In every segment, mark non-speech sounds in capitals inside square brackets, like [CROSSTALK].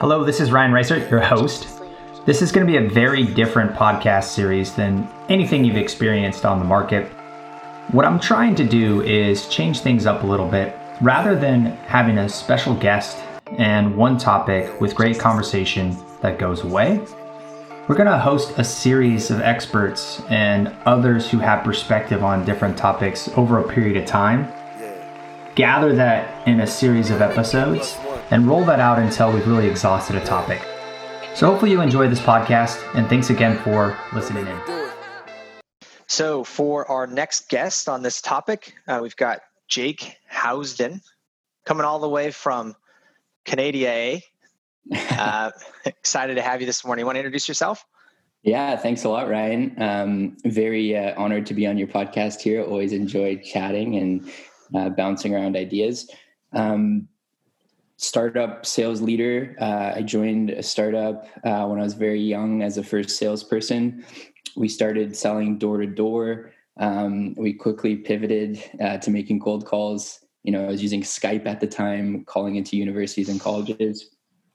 Hello, this is Ryan Reisert, your host. This is going to be a very different podcast series than anything you've experienced on the market. What I'm trying to do is change things up a little bit. Rather than having a special guest and one topic with great conversation that goes away, we're going to host a series of experts and others who have perspective on different topics over a period of time. Gather that in a series of episodes and roll that out until we've really exhausted a topic. So hopefully you enjoy this podcast and thanks again for listening in. So for our next guest on this topic, uh, we've got Jake Housdon coming all the way from Canada. [LAUGHS] Uh, excited to have you this morning. You want to introduce yourself? Yeah, thanks a lot, Ryan. Um, very uh, honored to be on your podcast here. Always enjoy chatting and uh, bouncing around ideas. Um, startup sales leader. Uh, I joined a startup uh, when I was very young as a first salesperson. We started selling door to door. We quickly pivoted uh, to making cold calls. You know, I was using Skype at the time, calling into universities and colleges.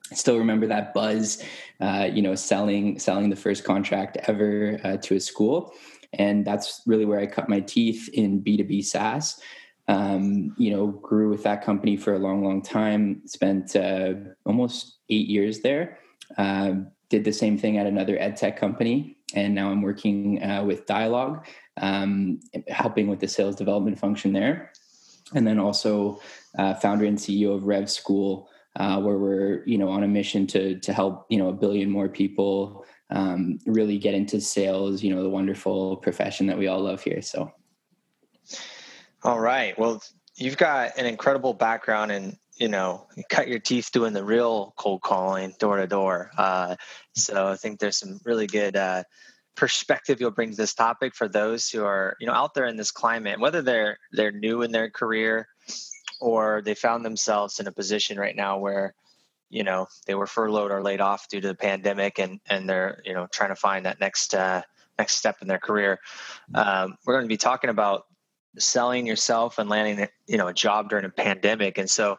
I still remember that buzz. Uh, you know, selling selling the first contract ever uh, to a school, and that's really where I cut my teeth in B two B SaaS um, you know, grew with that company for a long, long time. Spent uh, almost eight years there. Uh, did the same thing at another ed tech company, and now I'm working uh, with Dialogue, um, helping with the sales development function there, and then also uh, founder and CEO of Rev School, uh, where we're you know on a mission to to help you know a billion more people um, really get into sales. You know, the wonderful profession that we all love here. So. All right. Well, you've got an incredible background and you know you cut your teeth doing the real cold calling door to door. Uh, so I think there's some really good uh, perspective you'll bring to this topic for those who are you know out there in this climate, whether they're they're new in their career or they found themselves in a position right now where you know they were furloughed or laid off due to the pandemic and and they're you know trying to find that next uh, next step in their career. Um, we're going to be talking about selling yourself and landing you know a job during a pandemic. And so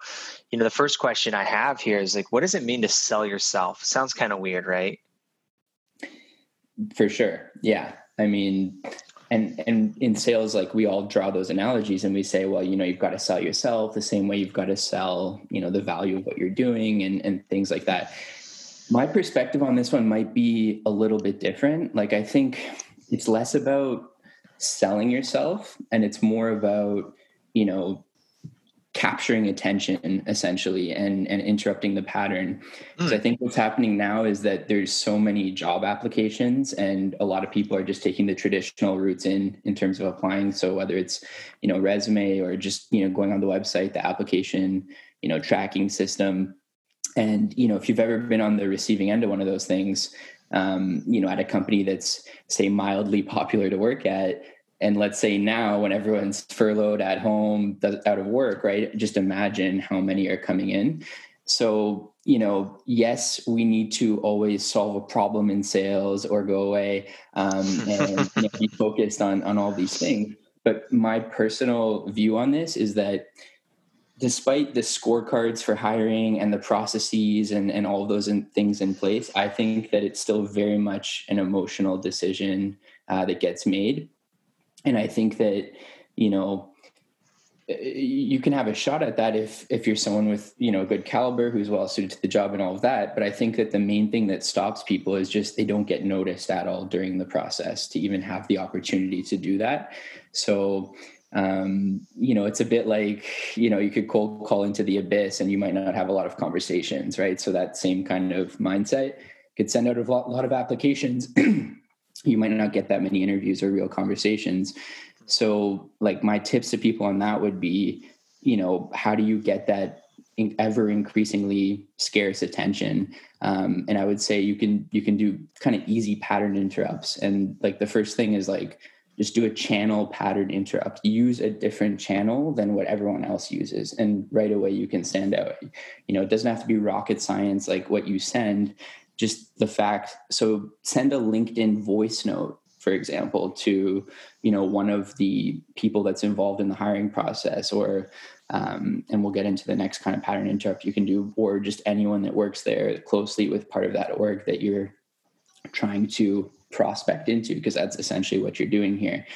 you know the first question i have here is like what does it mean to sell yourself? Sounds kind of weird right? For sure. Yeah. I mean and and in sales like we all draw those analogies and we say well you know you've got to sell yourself the same way you've got to sell you know the value of what you're doing and and things like that. My perspective on this one might be a little bit different. Like i think it's less about selling yourself and it's more about you know capturing attention essentially and and interrupting the pattern because mm. i think what's happening now is that there's so many job applications and a lot of people are just taking the traditional routes in in terms of applying so whether it's you know resume or just you know going on the website the application you know tracking system and you know if you've ever been on the receiving end of one of those things um, you know, at a company that's say mildly popular to work at. And let's say now, when everyone's furloughed at home, out of work, right? Just imagine how many are coming in. So, you know, yes, we need to always solve a problem in sales or go away um, [LAUGHS] and you know, be focused on on all these things. But my personal view on this is that despite the scorecards for hiring and the processes and, and all those in, things in place, I think that it's still very much an emotional decision uh, that gets made. And I think that, you know, you can have a shot at that if if you're someone with you know a good caliber who's well suited to the job and all of that but i think that the main thing that stops people is just they don't get noticed at all during the process to even have the opportunity to do that so um, you know, it's a bit like, you know, you could cold call into the abyss and you might not have a lot of conversations, right? So that same kind of mindset could send out a lot of applications. [CLEARS THROAT] you might not get that many interviews or real conversations. So like my tips to people on that would be, you know, how do you get that ever increasingly scarce attention? Um, and I would say you can, you can do kind of easy pattern interrupts. And like the first thing is like, just do a channel pattern interrupt use a different channel than what everyone else uses and right away you can stand out you know it doesn't have to be rocket science like what you send just the fact so send a linkedin voice note for example, to you know one of the people that's involved in the hiring process, or um, and we'll get into the next kind of pattern interrupt you can do, or just anyone that works there closely with part of that org that you're trying to prospect into, because that's essentially what you're doing here.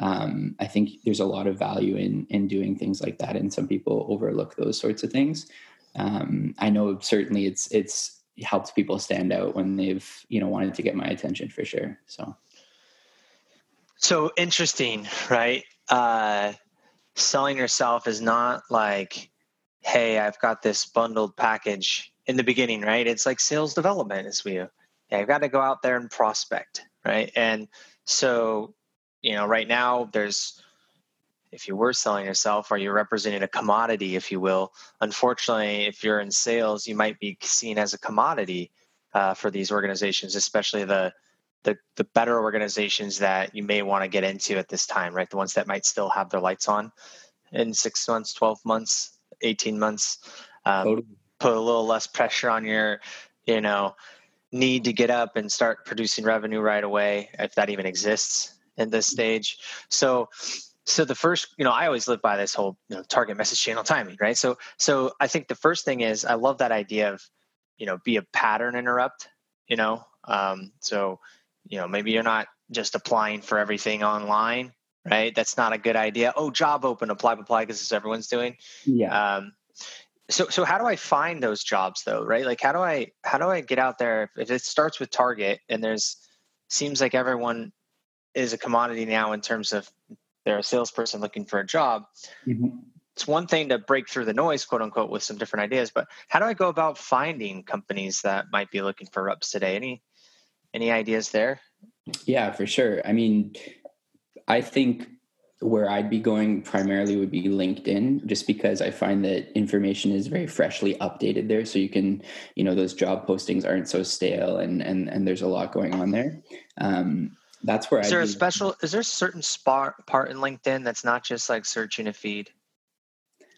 Um, I think there's a lot of value in in doing things like that, and some people overlook those sorts of things. Um, I know certainly it's it's helped people stand out when they've you know wanted to get my attention for sure. So, so interesting, right? Uh, selling yourself is not like, hey, I've got this bundled package in the beginning, right? It's like sales development is we, yeah, I've got to go out there and prospect, right? And so, you know, right now there's, if you were selling yourself or you're representing a commodity, if you will, unfortunately, if you're in sales, you might be seen as a commodity uh, for these organizations, especially the the the better organizations that you may want to get into at this time, right? The ones that might still have their lights on in six months, twelve months, eighteen months. Um, totally. Put a little less pressure on your, you know, need to get up and start producing revenue right away, if that even exists in this stage. So so the first you know i always live by this whole you know, target message channel timing right? So so i think the first thing is i love that idea of you know be a pattern interrupt you know? Um, so you know maybe you're not just applying for everything online right? That's not a good idea. Oh job open apply apply because this everyone's doing. Yeah. Um, so so how do i find those jobs though right? Like how do i how do i get out there? If, if it starts with target and there's seems like everyone is a commodity now in terms of they're a salesperson looking for a job mm-hmm. it's one thing to break through the noise quote unquote with some different ideas but how do i go about finding companies that might be looking for reps today any any ideas there? Yeah, for sure. I mean, I think where I'd be going primarily would be LinkedIn, just because I find that information is very freshly updated there. So you can, you know, those job postings aren't so stale, and and and there's a lot going on there. Um, that's where is I'd there a special? Is there a certain spot part in LinkedIn that's not just like searching a feed?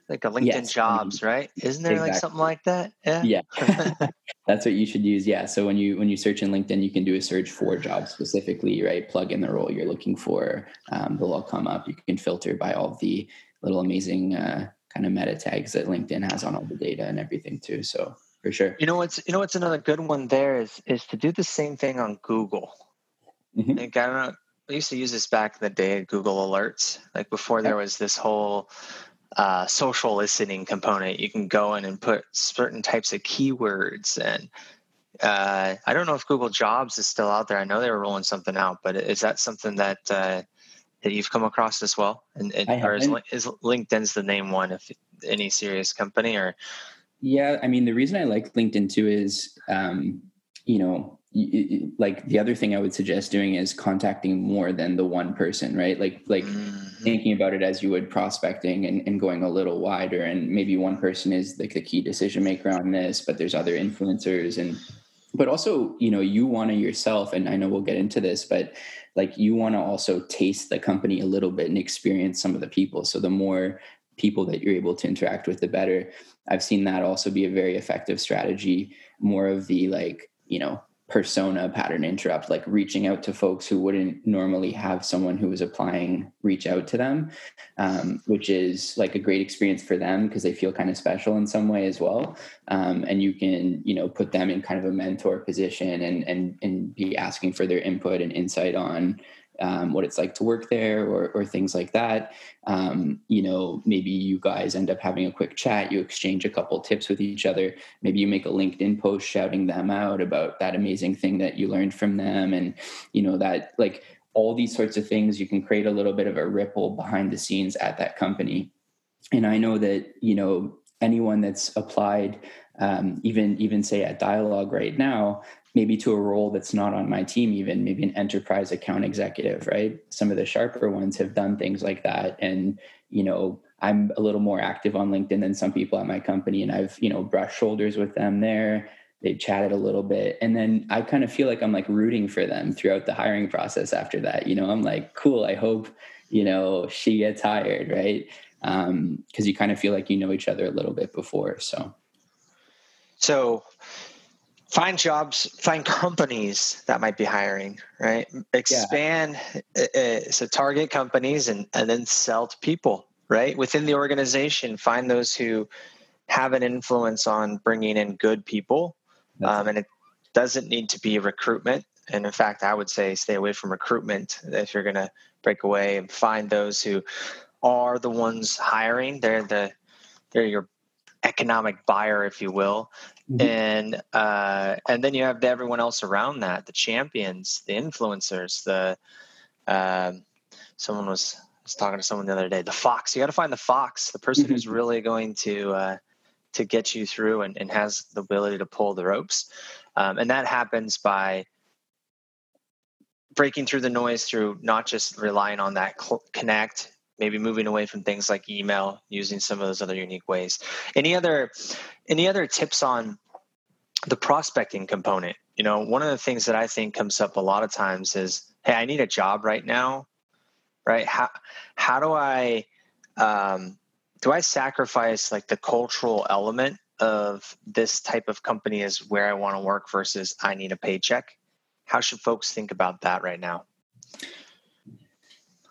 like a LinkedIn yes, jobs, I mean, right? Isn't there exactly. like something like that? Yeah. Yeah. [LAUGHS] [LAUGHS] That's what you should use. Yeah. So when you when you search in LinkedIn, you can do a search for jobs specifically, right? Plug in the role you're looking for. Um, they'll all come up. You can filter by all the little amazing uh, kind of meta tags that LinkedIn has on all the data and everything too. So for sure. You know what's you know what's another good one there is is to do the same thing on Google. Mm-hmm. Like I don't know. I used to use this back in the day, at Google Alerts. Like before there was this whole uh, social listening component. You can go in and put certain types of keywords and uh, I don't know if Google Jobs is still out there. I know they were rolling something out, but is that something that uh, that you've come across as well? And, and or is, is LinkedIn's the name one if any serious company or? Yeah, I mean the reason I like LinkedIn too is um, you know like the other thing i would suggest doing is contacting more than the one person right like like mm-hmm. thinking about it as you would prospecting and, and going a little wider and maybe one person is like the key decision maker on this but there's other influencers and but also you know you want to yourself and i know we'll get into this but like you want to also taste the company a little bit and experience some of the people so the more people that you're able to interact with the better i've seen that also be a very effective strategy more of the like you know persona pattern interrupt like reaching out to folks who wouldn't normally have someone who was applying reach out to them um, which is like a great experience for them because they feel kind of special in some way as well. Um, and you can you know put them in kind of a mentor position and and and be asking for their input and insight on um, what it's like to work there or, or things like that. Um, you know, maybe you guys end up having a quick chat, you exchange a couple tips with each other. Maybe you make a LinkedIn post shouting them out about that amazing thing that you learned from them. And, you know, that like all these sorts of things, you can create a little bit of a ripple behind the scenes at that company. And I know that, you know, anyone that's applied um, even even say at dialogue right now maybe to a role that's not on my team even maybe an enterprise account executive right? Some of the sharper ones have done things like that. And you know i'm a little more active on linkedin than some people at my company and i've you know brushed shoulders with them there. They've chatted a little bit. And then i kind of feel like i'm like rooting for them throughout the hiring process after that. You know i'm like cool i hope you know she gets hired right? Um because you kind of feel like you know each other a little bit before so. So find jobs find companies that might be hiring right? Expand yeah. Uh, uh, so target companies and and then sell to people right? Within the organization find those who have an influence on bringing in good people um, and it doesn't need to be recruitment. And in fact i would say stay away from recruitment if you're going to break away and find those who are the ones hiring. They're the they're your economic buyer, if you will, mm-hmm. and uh, and then you have everyone else around that, the champions, the influencers, the um, someone was was talking to someone the other day, the fox. You got to find the fox, the person mm-hmm. who's really going to uh, to get you through and, and has the ability to pull the ropes, um, and that happens by breaking through the noise through not just relying on that cl- connect maybe moving away from things like email using some of those other unique ways. Any other any other tips on the prospecting component? You know one of the things that i think comes up a lot of times is hey i need a job right now right? How how do i um, do i sacrifice like the cultural element of this type of company is where i want to work versus i need a paycheck? How should folks think about that right now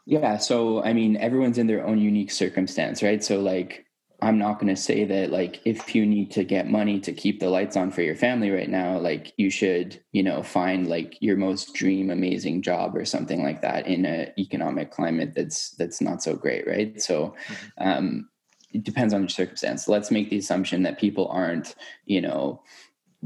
yeah. So, I mean, everyone's in their own unique circumstance, right? So, like, I'm not going to say that, like, if you need to get money to keep the lights on for your family right now, like, you should, you know, find like your most dream amazing job or something like that in an economic climate that's that's not so great, right? So, mm-hmm. um, it depends on your circumstance. Let's make the assumption that people aren't, you know,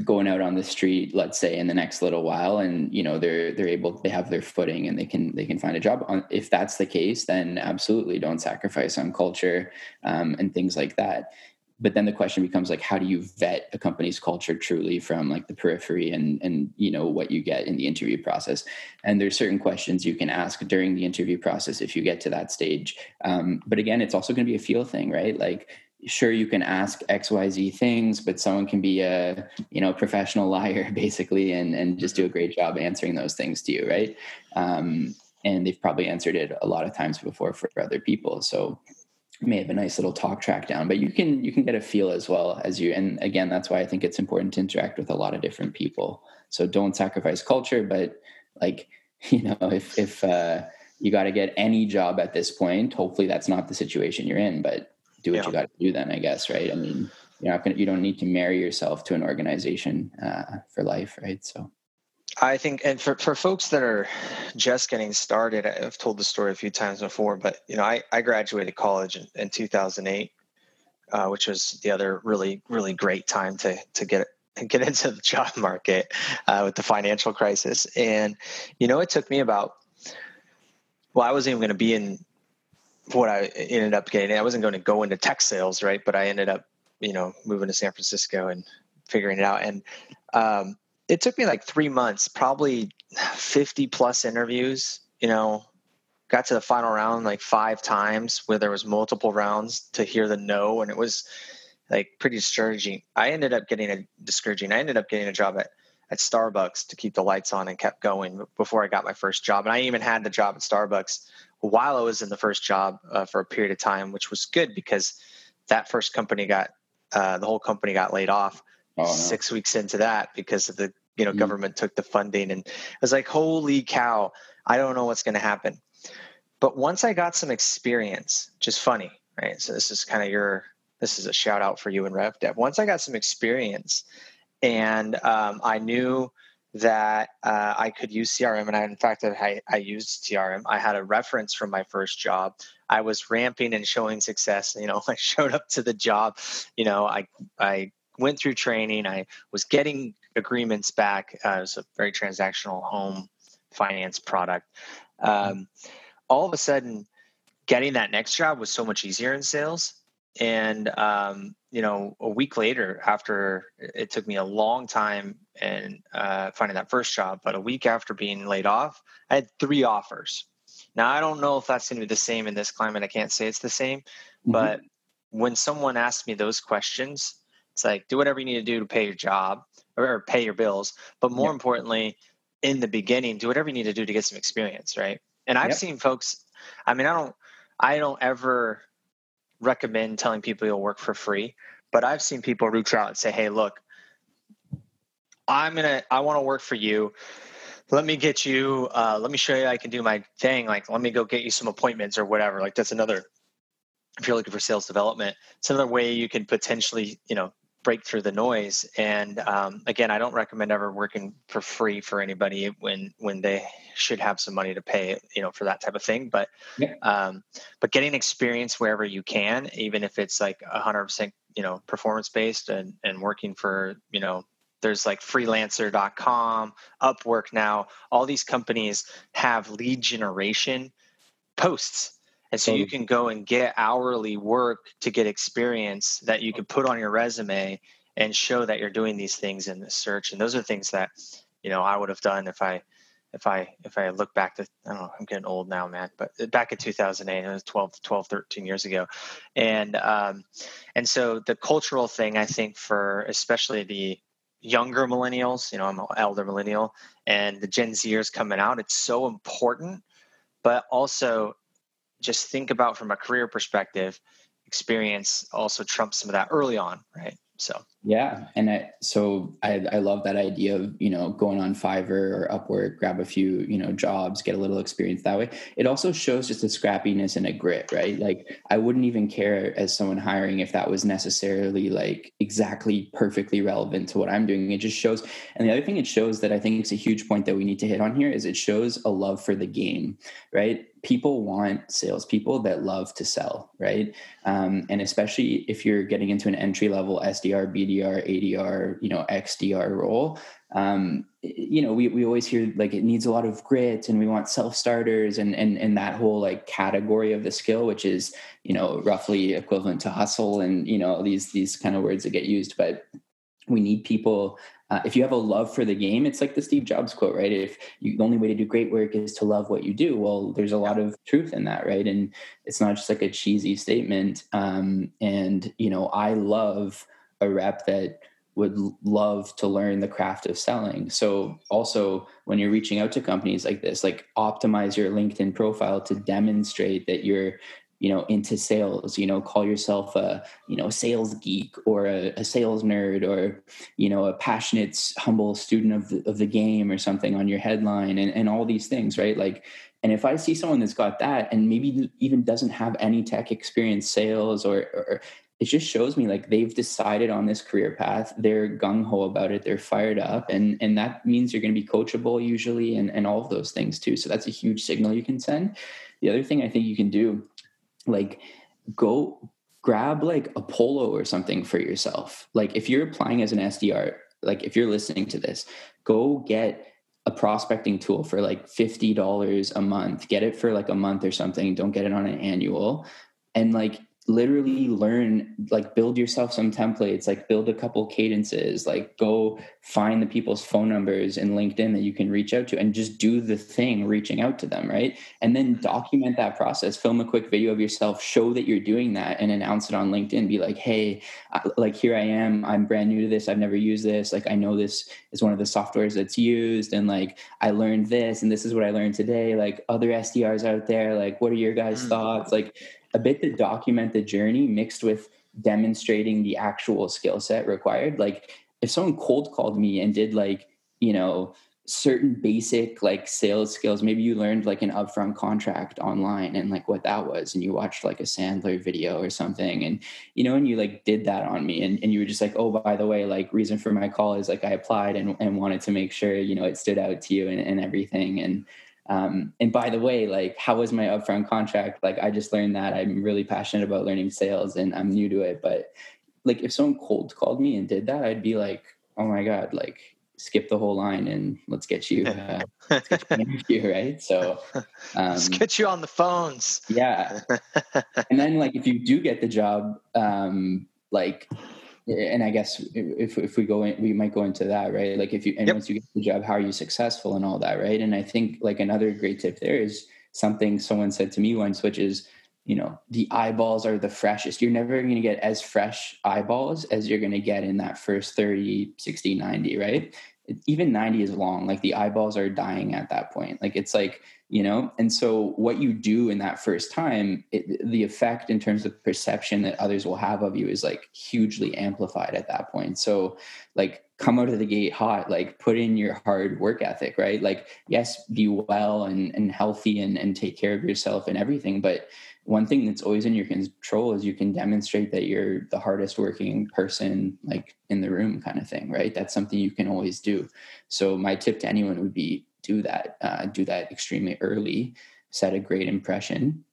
going out on the street let's say in the next little while and you know they're they're able they have their footing and they can they can find a job. On if that's the case then absolutely don't sacrifice on culture um, and things like that. But then the question becomes like how do you vet a company's culture truly from like the periphery and and you know what you get in the interview process? And there's certain questions you can ask during the interview process if you get to that stage. Um, but again it's also going to be a feel thing right? Like sure you can ask xyz things but someone can be a you know professional [LAUGHS] liar basically and and just do a great job answering those things to you right? Um, and they've probably answered it a lot of times before for other people so may have a nice little talk track down but you can you can get a feel as well as you and again that's why i think it's important to interact with a lot of different people. So don't sacrifice culture but like [LAUGHS] you know if if uh, you got to get any job at this point hopefully that's not the situation you're in but do what yeah. you got to do then i guess right? I mean you're not gonna you don't need to marry yourself to an organization uh, for life right? So. I think and for, for folks that are just getting started i've told the story a few times before but you know i, I graduated college in, in 2008 uh, which was the other really really great time to to get [LAUGHS] get into the job market uh, with the financial crisis. And you know it took me about well i wasn't even going to be in what I ended up getting. I wasn't going to go into tech sales, right? But I ended up, you know, moving to San Francisco and figuring it out. And um, it took me like three months, probably 50 plus interviews, you know, got to the final round like five times where there was multiple rounds to hear the no. And it was like pretty discouraging. I ended up getting a discouraging. I ended up getting a job at, at Starbucks to keep the lights on and kept going before I got my first job. And I even had the job at Starbucks while I was in the first job uh, for a period of time, which was good because that first company got uh, the whole company got laid off oh, no. six weeks into that because of the you know mm government took the funding and I was like, holy cow, I don't know what's going to happen. But once I got some experience, just funny, right? So this is kind of your this is a shout out for you and RevDev. Once I got some experience and um, I knew that uh, I could use CRM. And I, in fact, I, I used CRM. I had a reference from my first job. I was ramping and showing success. You know, [LAUGHS] I showed up to the job. You know, I I went through training. I was getting agreements back. Uh, it was a very transactional home finance product. Um, all of a sudden, getting that next job was so much easier in sales. And um, you know, a week later, after it took me a long time and uh, finding that first job, but a week after being laid off, I had three offers. Now, I don't know if that's going to be the same in this climate. I can't say it's the same, mm-hmm. but when someone asks me those questions, it's like do whatever you need to do to pay your job or, pay your bills, but more yep. importantly, in the beginning, do whatever you need to do to get some experience, right? And I've yep. seen folks. I mean, I don't, I don't ever recommend telling people you'll work for free, but I've seen people reach out and say, "Hey, look, I'm gonna I want to work for you. Let me get you. Uh, let me show you I can do my thing. Like, let me go get you some appointments or whatever. Like, that's another. If you're looking for sales development, it's another way you can potentially, you know, break through the noise. And um, again, I don't recommend ever working for free for anybody when when they should have some money to pay, you know, for that type of thing. But yeah. um, but getting experience wherever you can, even if it's like hundred percent, you know, performance based and and working for you know. There's like freelancer.com, Upwork now. All these companies have lead generation posts and so you can go and get hourly work to get experience that you can put on your resume and show that you're doing these things in the search. And those are things that, you know, I would have done if I, if I, if I look back to, I don't know, I'm getting old now, man, but back in 2008, it was 12, 12, 13 years ago. And, um, and so the cultural thing, I think for especially the younger millennials, you know, I'm an elder millennial and the Gen Zers coming out, it's so important, but also just think about from a career perspective, experience also trumps some of that early on, right? So yeah, and I, so I, I love that idea of you know going on Fiverr or Upwork, grab a few you know jobs, get a little experience that way. It also shows just a scrappiness and a grit, right? Like I wouldn't even care as someone hiring if that was necessarily like exactly perfectly relevant to what I'm doing. It just shows. And the other thing it shows that I think is a huge point that we need to hit on here is it shows a love for the game, right? people want salespeople that love to sell, right? Um, and especially if you're getting into an entry level SDR, BDR, ADR, you know, XDR role, um, you know, we, we always hear like it needs a lot of grit and we want self starters and, and, and that whole like category of the skill, which is, you know, roughly equivalent to hustle and, you know, these, these kind of words that get used, but we need people uh, if you have a love for the game, it's like the Steve Jobs quote, right? If you, the only way to do great work is to love what you do, well, there's a lot of truth in that, right? And it's not just like a cheesy statement. Um, and you know, I love a rep that would love to learn the craft of selling. So also when you're reaching out to companies like this, like optimize your LinkedIn profile to demonstrate that you're you know into sales you know call yourself a you know sales geek or a, a, sales nerd or you know a passionate humble student of the, of the game or something on your headline and, and all these things right like and if i see someone that's got that and maybe even doesn't have any tech experience sales or, or it just shows me like they've decided on this career path they're gung-ho about it they're fired up and and that means you're going to be coachable usually and and all of those things too so that's a huge signal you can send. The other thing i think you can do like go grab like a polo or something for yourself. Like if you're applying as an sdr like if you're listening to this go get a prospecting tool for like $50 a month get it for like a month or something don't get it on an annual and like literally learn like build yourself some templates like build a couple cadences like go find the people's phone numbers in linkedin that you can reach out to and just do the thing reaching out to them right? And then document that process film a quick video of yourself show that you're doing that and announce it on linkedin be like hey like here i am i'm brand new to this i've never used this like i know this is one of the softwares that's used and like i learned this and this is what i learned today like other sdrs out there like what are your guys mm. thoughts? Like a bit to document the journey mixed with demonstrating the actual skill set required. Like if someone cold called me and did like, you know, certain basic like sales skills, maybe you learned like an upfront contract online and like what that was, and you watched like a Sandler video or something, and you know, and you like did that on me, and, and you were just like, oh, by the way, like reason for my call is like I applied and, and wanted to make sure, you know, it stood out to you and, and everything. And um, and by the way, like, how was my upfront contract? Like, I just learned that I'm really passionate about learning sales and I'm new to it. But like, if someone cold called me and did that, I'd be like, oh my God, like, skip the whole line and let's get you, uh, let's get you [LAUGHS] interview, right? So, um, let's get you on the phones. Yeah. [LAUGHS] and then, like, if you do get the job, um, like, and I guess if if we go in, we might go into that, right? Like if you and yep. once you get the job, how are you successful and all that, right? And I think like another great tip there is something someone said to me once, which is, you know, the eyeballs are the freshest. You're never going to get as fresh eyeballs as you're going to get in that first 30, 60, 90, right? Even 90 is long. Like the eyeballs are dying at that point. Like it's like you know? And so what you do in that first time it, the effect in terms of perception that others will have of you is like hugely amplified at that point. So like come out of the gate hot like put in your hard work ethic right? Like yes be well and, and healthy and, and take care of yourself and everything but one thing that's always in your control is you can demonstrate that you're the hardest working person like in the room kind of thing right? That's something you can always do. So my tip to anyone would be do that uh, do that extremely early set a great impression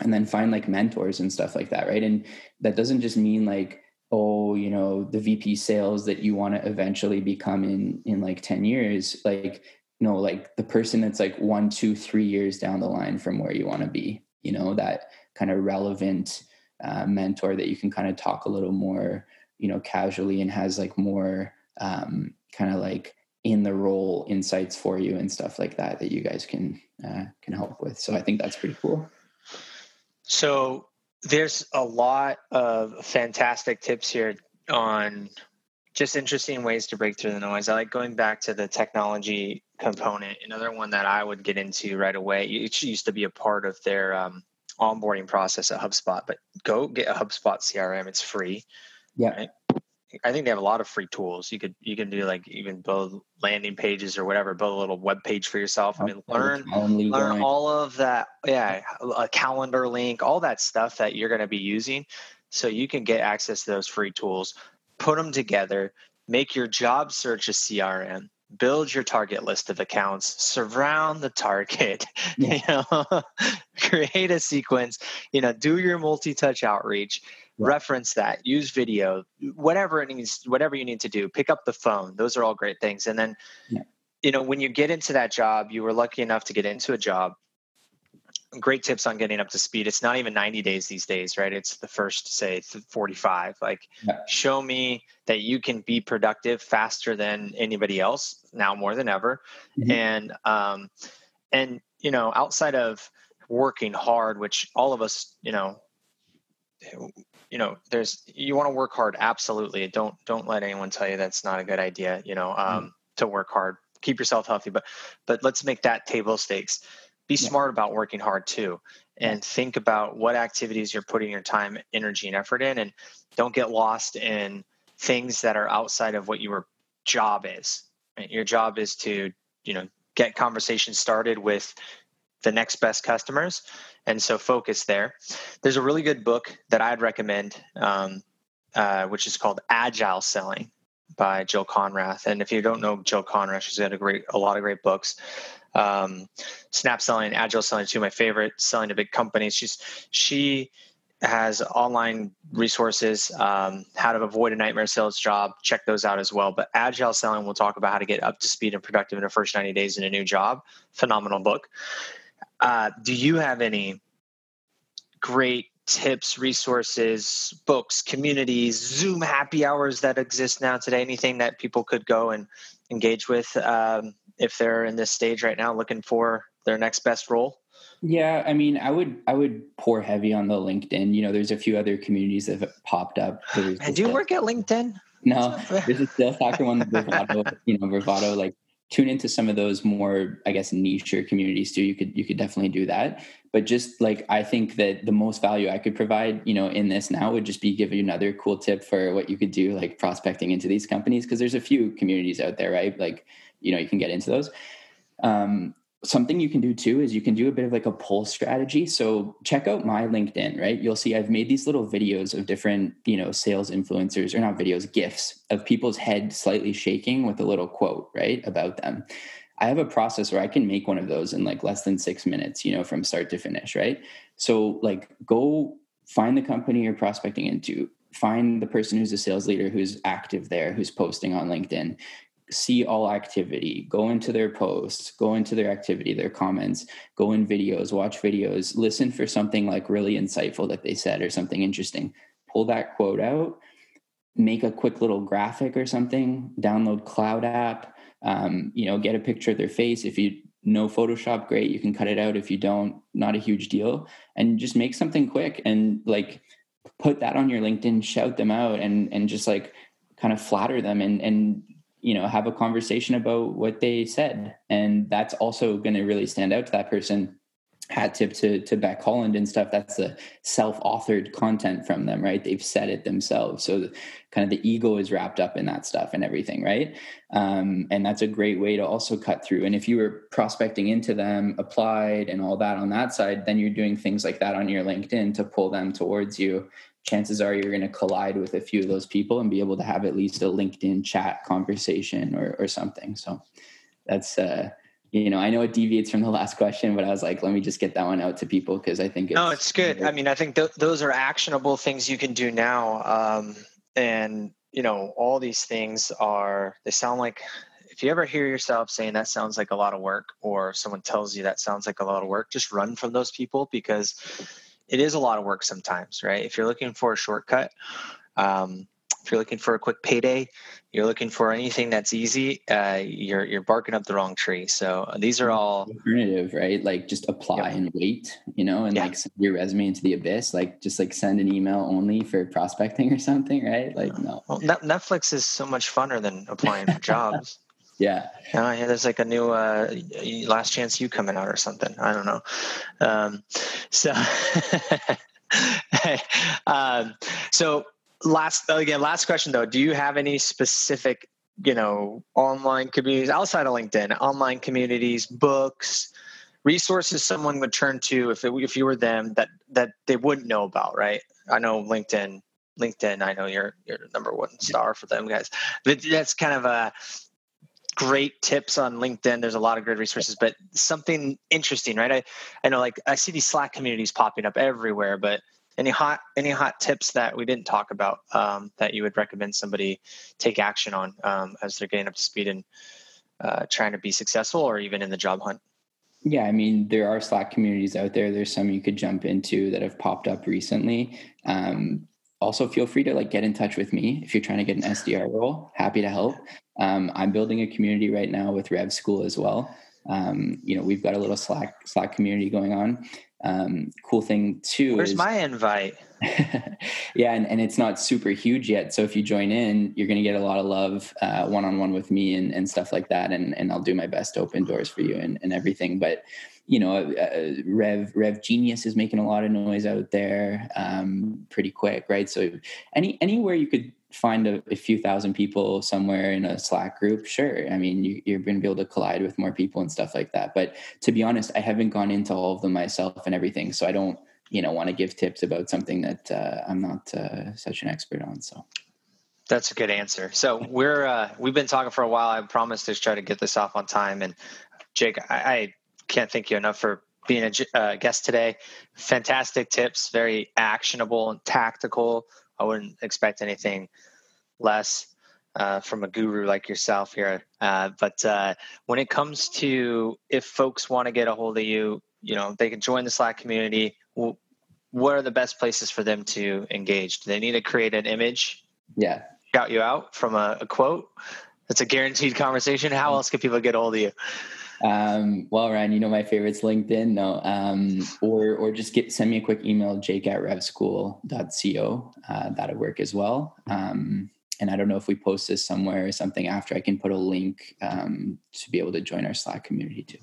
and then find like mentors and stuff like that right? And that doesn't just mean like oh you know the vp sales that you want to eventually become in in like 10 years. Like no like the person that's like one two three years down the line from where you want to be you know that kind of relevant uh, mentor that you can kind of talk a little more you know casually and has like more um, kind of like in the role insights for you and stuff like that that you guys can uh, can help with so i think that's pretty cool so there's a lot of fantastic tips here on just interesting ways to break through the noise. I like going back to the technology component. Another one that I would get into right away. It used to be a part of their um, onboarding process at HubSpot, but go get a HubSpot CRM. It's free. Yeah. Right? I think they have a lot of free tools. You could you can do like even build landing pages or whatever, build a little web page for yourself. I mean, learn learn all of that. Yeah, a calendar link, all that stuff that you're going to be using, so you can get access to those free tools. Put them together. Make your job search a CRM. Build your target list of accounts. Surround the target. [LAUGHS] Yeah. You know, [LAUGHS] create a sequence. You know, do your multi-touch outreach reference that use video whatever it needs whatever you need to do pick up the phone those are all great things and then yeah. you know when you get into that job you were lucky enough to get into a job great tips on getting up to speed it's not even 90 days these days right it's the first say 45 like yeah. show me that you can be productive faster than anybody else now more than ever mm-hmm. and um and you know outside of working hard which all of us you know you know there's you want to work hard absolutely don't don't let anyone tell you that's not a good idea you know mm. um, mm. to work hard keep yourself healthy but but let's make that table stakes be yeah. smart about working hard too and think about what activities you're putting your time energy and effort in and don't get lost in things that are outside of what your job is right? your job is to you know get conversations started with the next best customers. And so focus there. There's a really good book that I'd recommend, um, uh, which is called Agile Selling by Jill Konrath. And if you don't know Jill Konrath, she's got a great, a lot of great books. Um, Snap Selling, Agile Selling, two of my favorite. Selling to big companies. She's she has online resources um, how to avoid a nightmare sales job check those out as well but agile selling we'll talk about how to get up to speed and productive in the first 90 days in a new job phenomenal book uh, do you have any great tips, resources, books, communities, Zoom happy hours that exist now today? Anything that people could go and engage with um, if they're in this stage right now looking for their next best role? Yeah, I mean, I would I would pour heavy on the LinkedIn. You know, there's a few other communities that have popped up. and do you work at LinkedIn? No, there's a Sales Hacker one, [LAUGHS] Bravado, you know, Bravado, like tune into some of those more i guess niche communities too. You could you could definitely do that. But just like i think that the most value i could provide you know in this now would just be give you another cool tip for what you could do like prospecting into these companies because there's a few communities out there right? Like you know you can get into those. Um, something you can do too is you can do a bit of like a pull strategy. So check out my linkedin right? You'll see i've made these little videos of different you know sales influencers or not videos gifs of people's head slightly shaking with a little quote right about them. I have a process where i can make one of those in like less than six minutes you know from start to finish right? So like go find the company you're prospecting into. Find the person who's a sales leader who's active there who's posting on linkedin see all activity, go into their posts, go into their activity, their comments, go in videos, watch videos, listen for something like really insightful that they said or something interesting. Pull that quote out, make a quick little graphic or something, download CloudApp, um, you know, get a picture of their face. If you know Photoshop, great. You can cut it out. If you don't, not a huge deal. And just make something quick and like put that on your LinkedIn, shout them out and and just like kind of flatter them and and you know have a conversation about what they said and that's also going to really stand out to that person hat tip to to Becc Holland and stuff. That's the self-authored content from them, right? They've said it themselves, so the, kind of the ego is wrapped up in that stuff and everything, right? Um, and that's a great way to also cut through. And if you were prospecting into them, applied, and all that on that side, then you're doing things like that on your LinkedIn to pull them towards you. Chances are you're going to collide with a few of those people and be able to have at least a LinkedIn chat conversation or or something. So that's uh you know, I know it deviates from the [LAUGHS] last question, but I was like, let me just get that one out to people because I think it's, no, it's good. I mean, I think th- those are actionable things you can do now, um, and you know, all these things are they sound like. If you ever hear yourself saying that sounds like a lot of work, or someone tells you that sounds like a lot of work, just run from those people because it is a lot of work sometimes, right? If you're looking for a shortcut, um, if you're looking for a quick payday, you're looking for anything that's easy, uh, you're you're barking up the wrong tree. So uh, these are all alternative, right? Like just apply and wait, you know, and yeah. like send your resume into the abyss. Like just like send an email only for prospecting or something, right? Like no. Well, Netflix is so much funner than applying for jobs. Yeah. Uh, yeah, there's like a new uh, Last Chance U coming out or something. I don't know. Um, so, [LAUGHS] um, so last again last question though do you have any specific you know online communities outside of linkedin online communities books resources someone would turn to if it, if you were them that that they wouldn't know about right i know linkedin linkedin i know you're you're the number one star for them guys but that's kind of a great tips on linkedin. There's a lot of great resources but something interesting right? I i know like i see these slack communities popping up everywhere but any hot any hot tips that we didn't talk about um, that you would recommend somebody take action on um, as they're getting up to speed and uh, trying to be successful or even in the job hunt? Yeah i mean there are slack communities out there. There's some you could jump into that have popped up recently. Um, also feel free to like get in touch with me if you're trying to get an sdr role happy to help um, i'm building a community right now with rev school as well um, you know we've got a little slack slack community going on um, cool thing too. Where's is, my invite? [LAUGHS] yeah, and, and it's not super huge yet. So if you join in, you're going to get a lot of love one on one with me and, and stuff like that. And, and I'll do my best to open doors for you and, and everything. But you know, uh, Rev Rev Genius is making a lot of noise out there, um, pretty quick, right? So any anywhere you could find a, a, few thousand people somewhere in a Slack group, sure. I mean, you, are going to be able to collide with more people and stuff like that. But to be honest, I haven't gone into all of them myself and everything, so I don't, you know, want to give tips about something that uh, I'm not uh, such an expert on. So. That's a good answer. So we're uh, we've been talking for a while. I promised to try to get this off on time. And Jake, I, I can't thank you enough for being a uh, guest today. Fantastic tips, very actionable and tactical. I wouldn't expect anything less uh, from a guru like yourself here. Uh, but uh, when it comes to if folks want to get a hold of you, you know, they can join the Slack community. What are the best places for them to engage? Do they need to create an image? Yeah. Shout you out from a, a quote. That's a guaranteed conversation. How mm-hmm. else can people get a hold of you? Um, well, Ryan, you know my favorite's LinkedIn. No, um, or or just get send me a quick email, jake at revschool.co. Uh, that'll work as well. Um, and I don't know if we post this somewhere or something after. I can put a link um, to be able to join our Slack community too.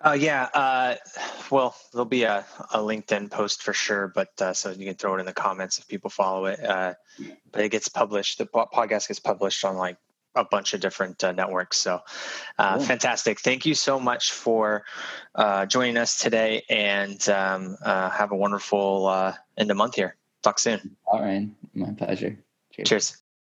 Uh, yeah. Uh, well, there'll be a, a LinkedIn post for sure, but uh, so you can throw it in the comments if people follow it. Uh, but it gets published. The podcast gets published on like a bunch of different uh, networks. So uh, fantastic. Thank you so much for uh, joining us today and um, uh, have a wonderful uh, end of month here. Talk soon. All right. My pleasure. Cheers. Cheers.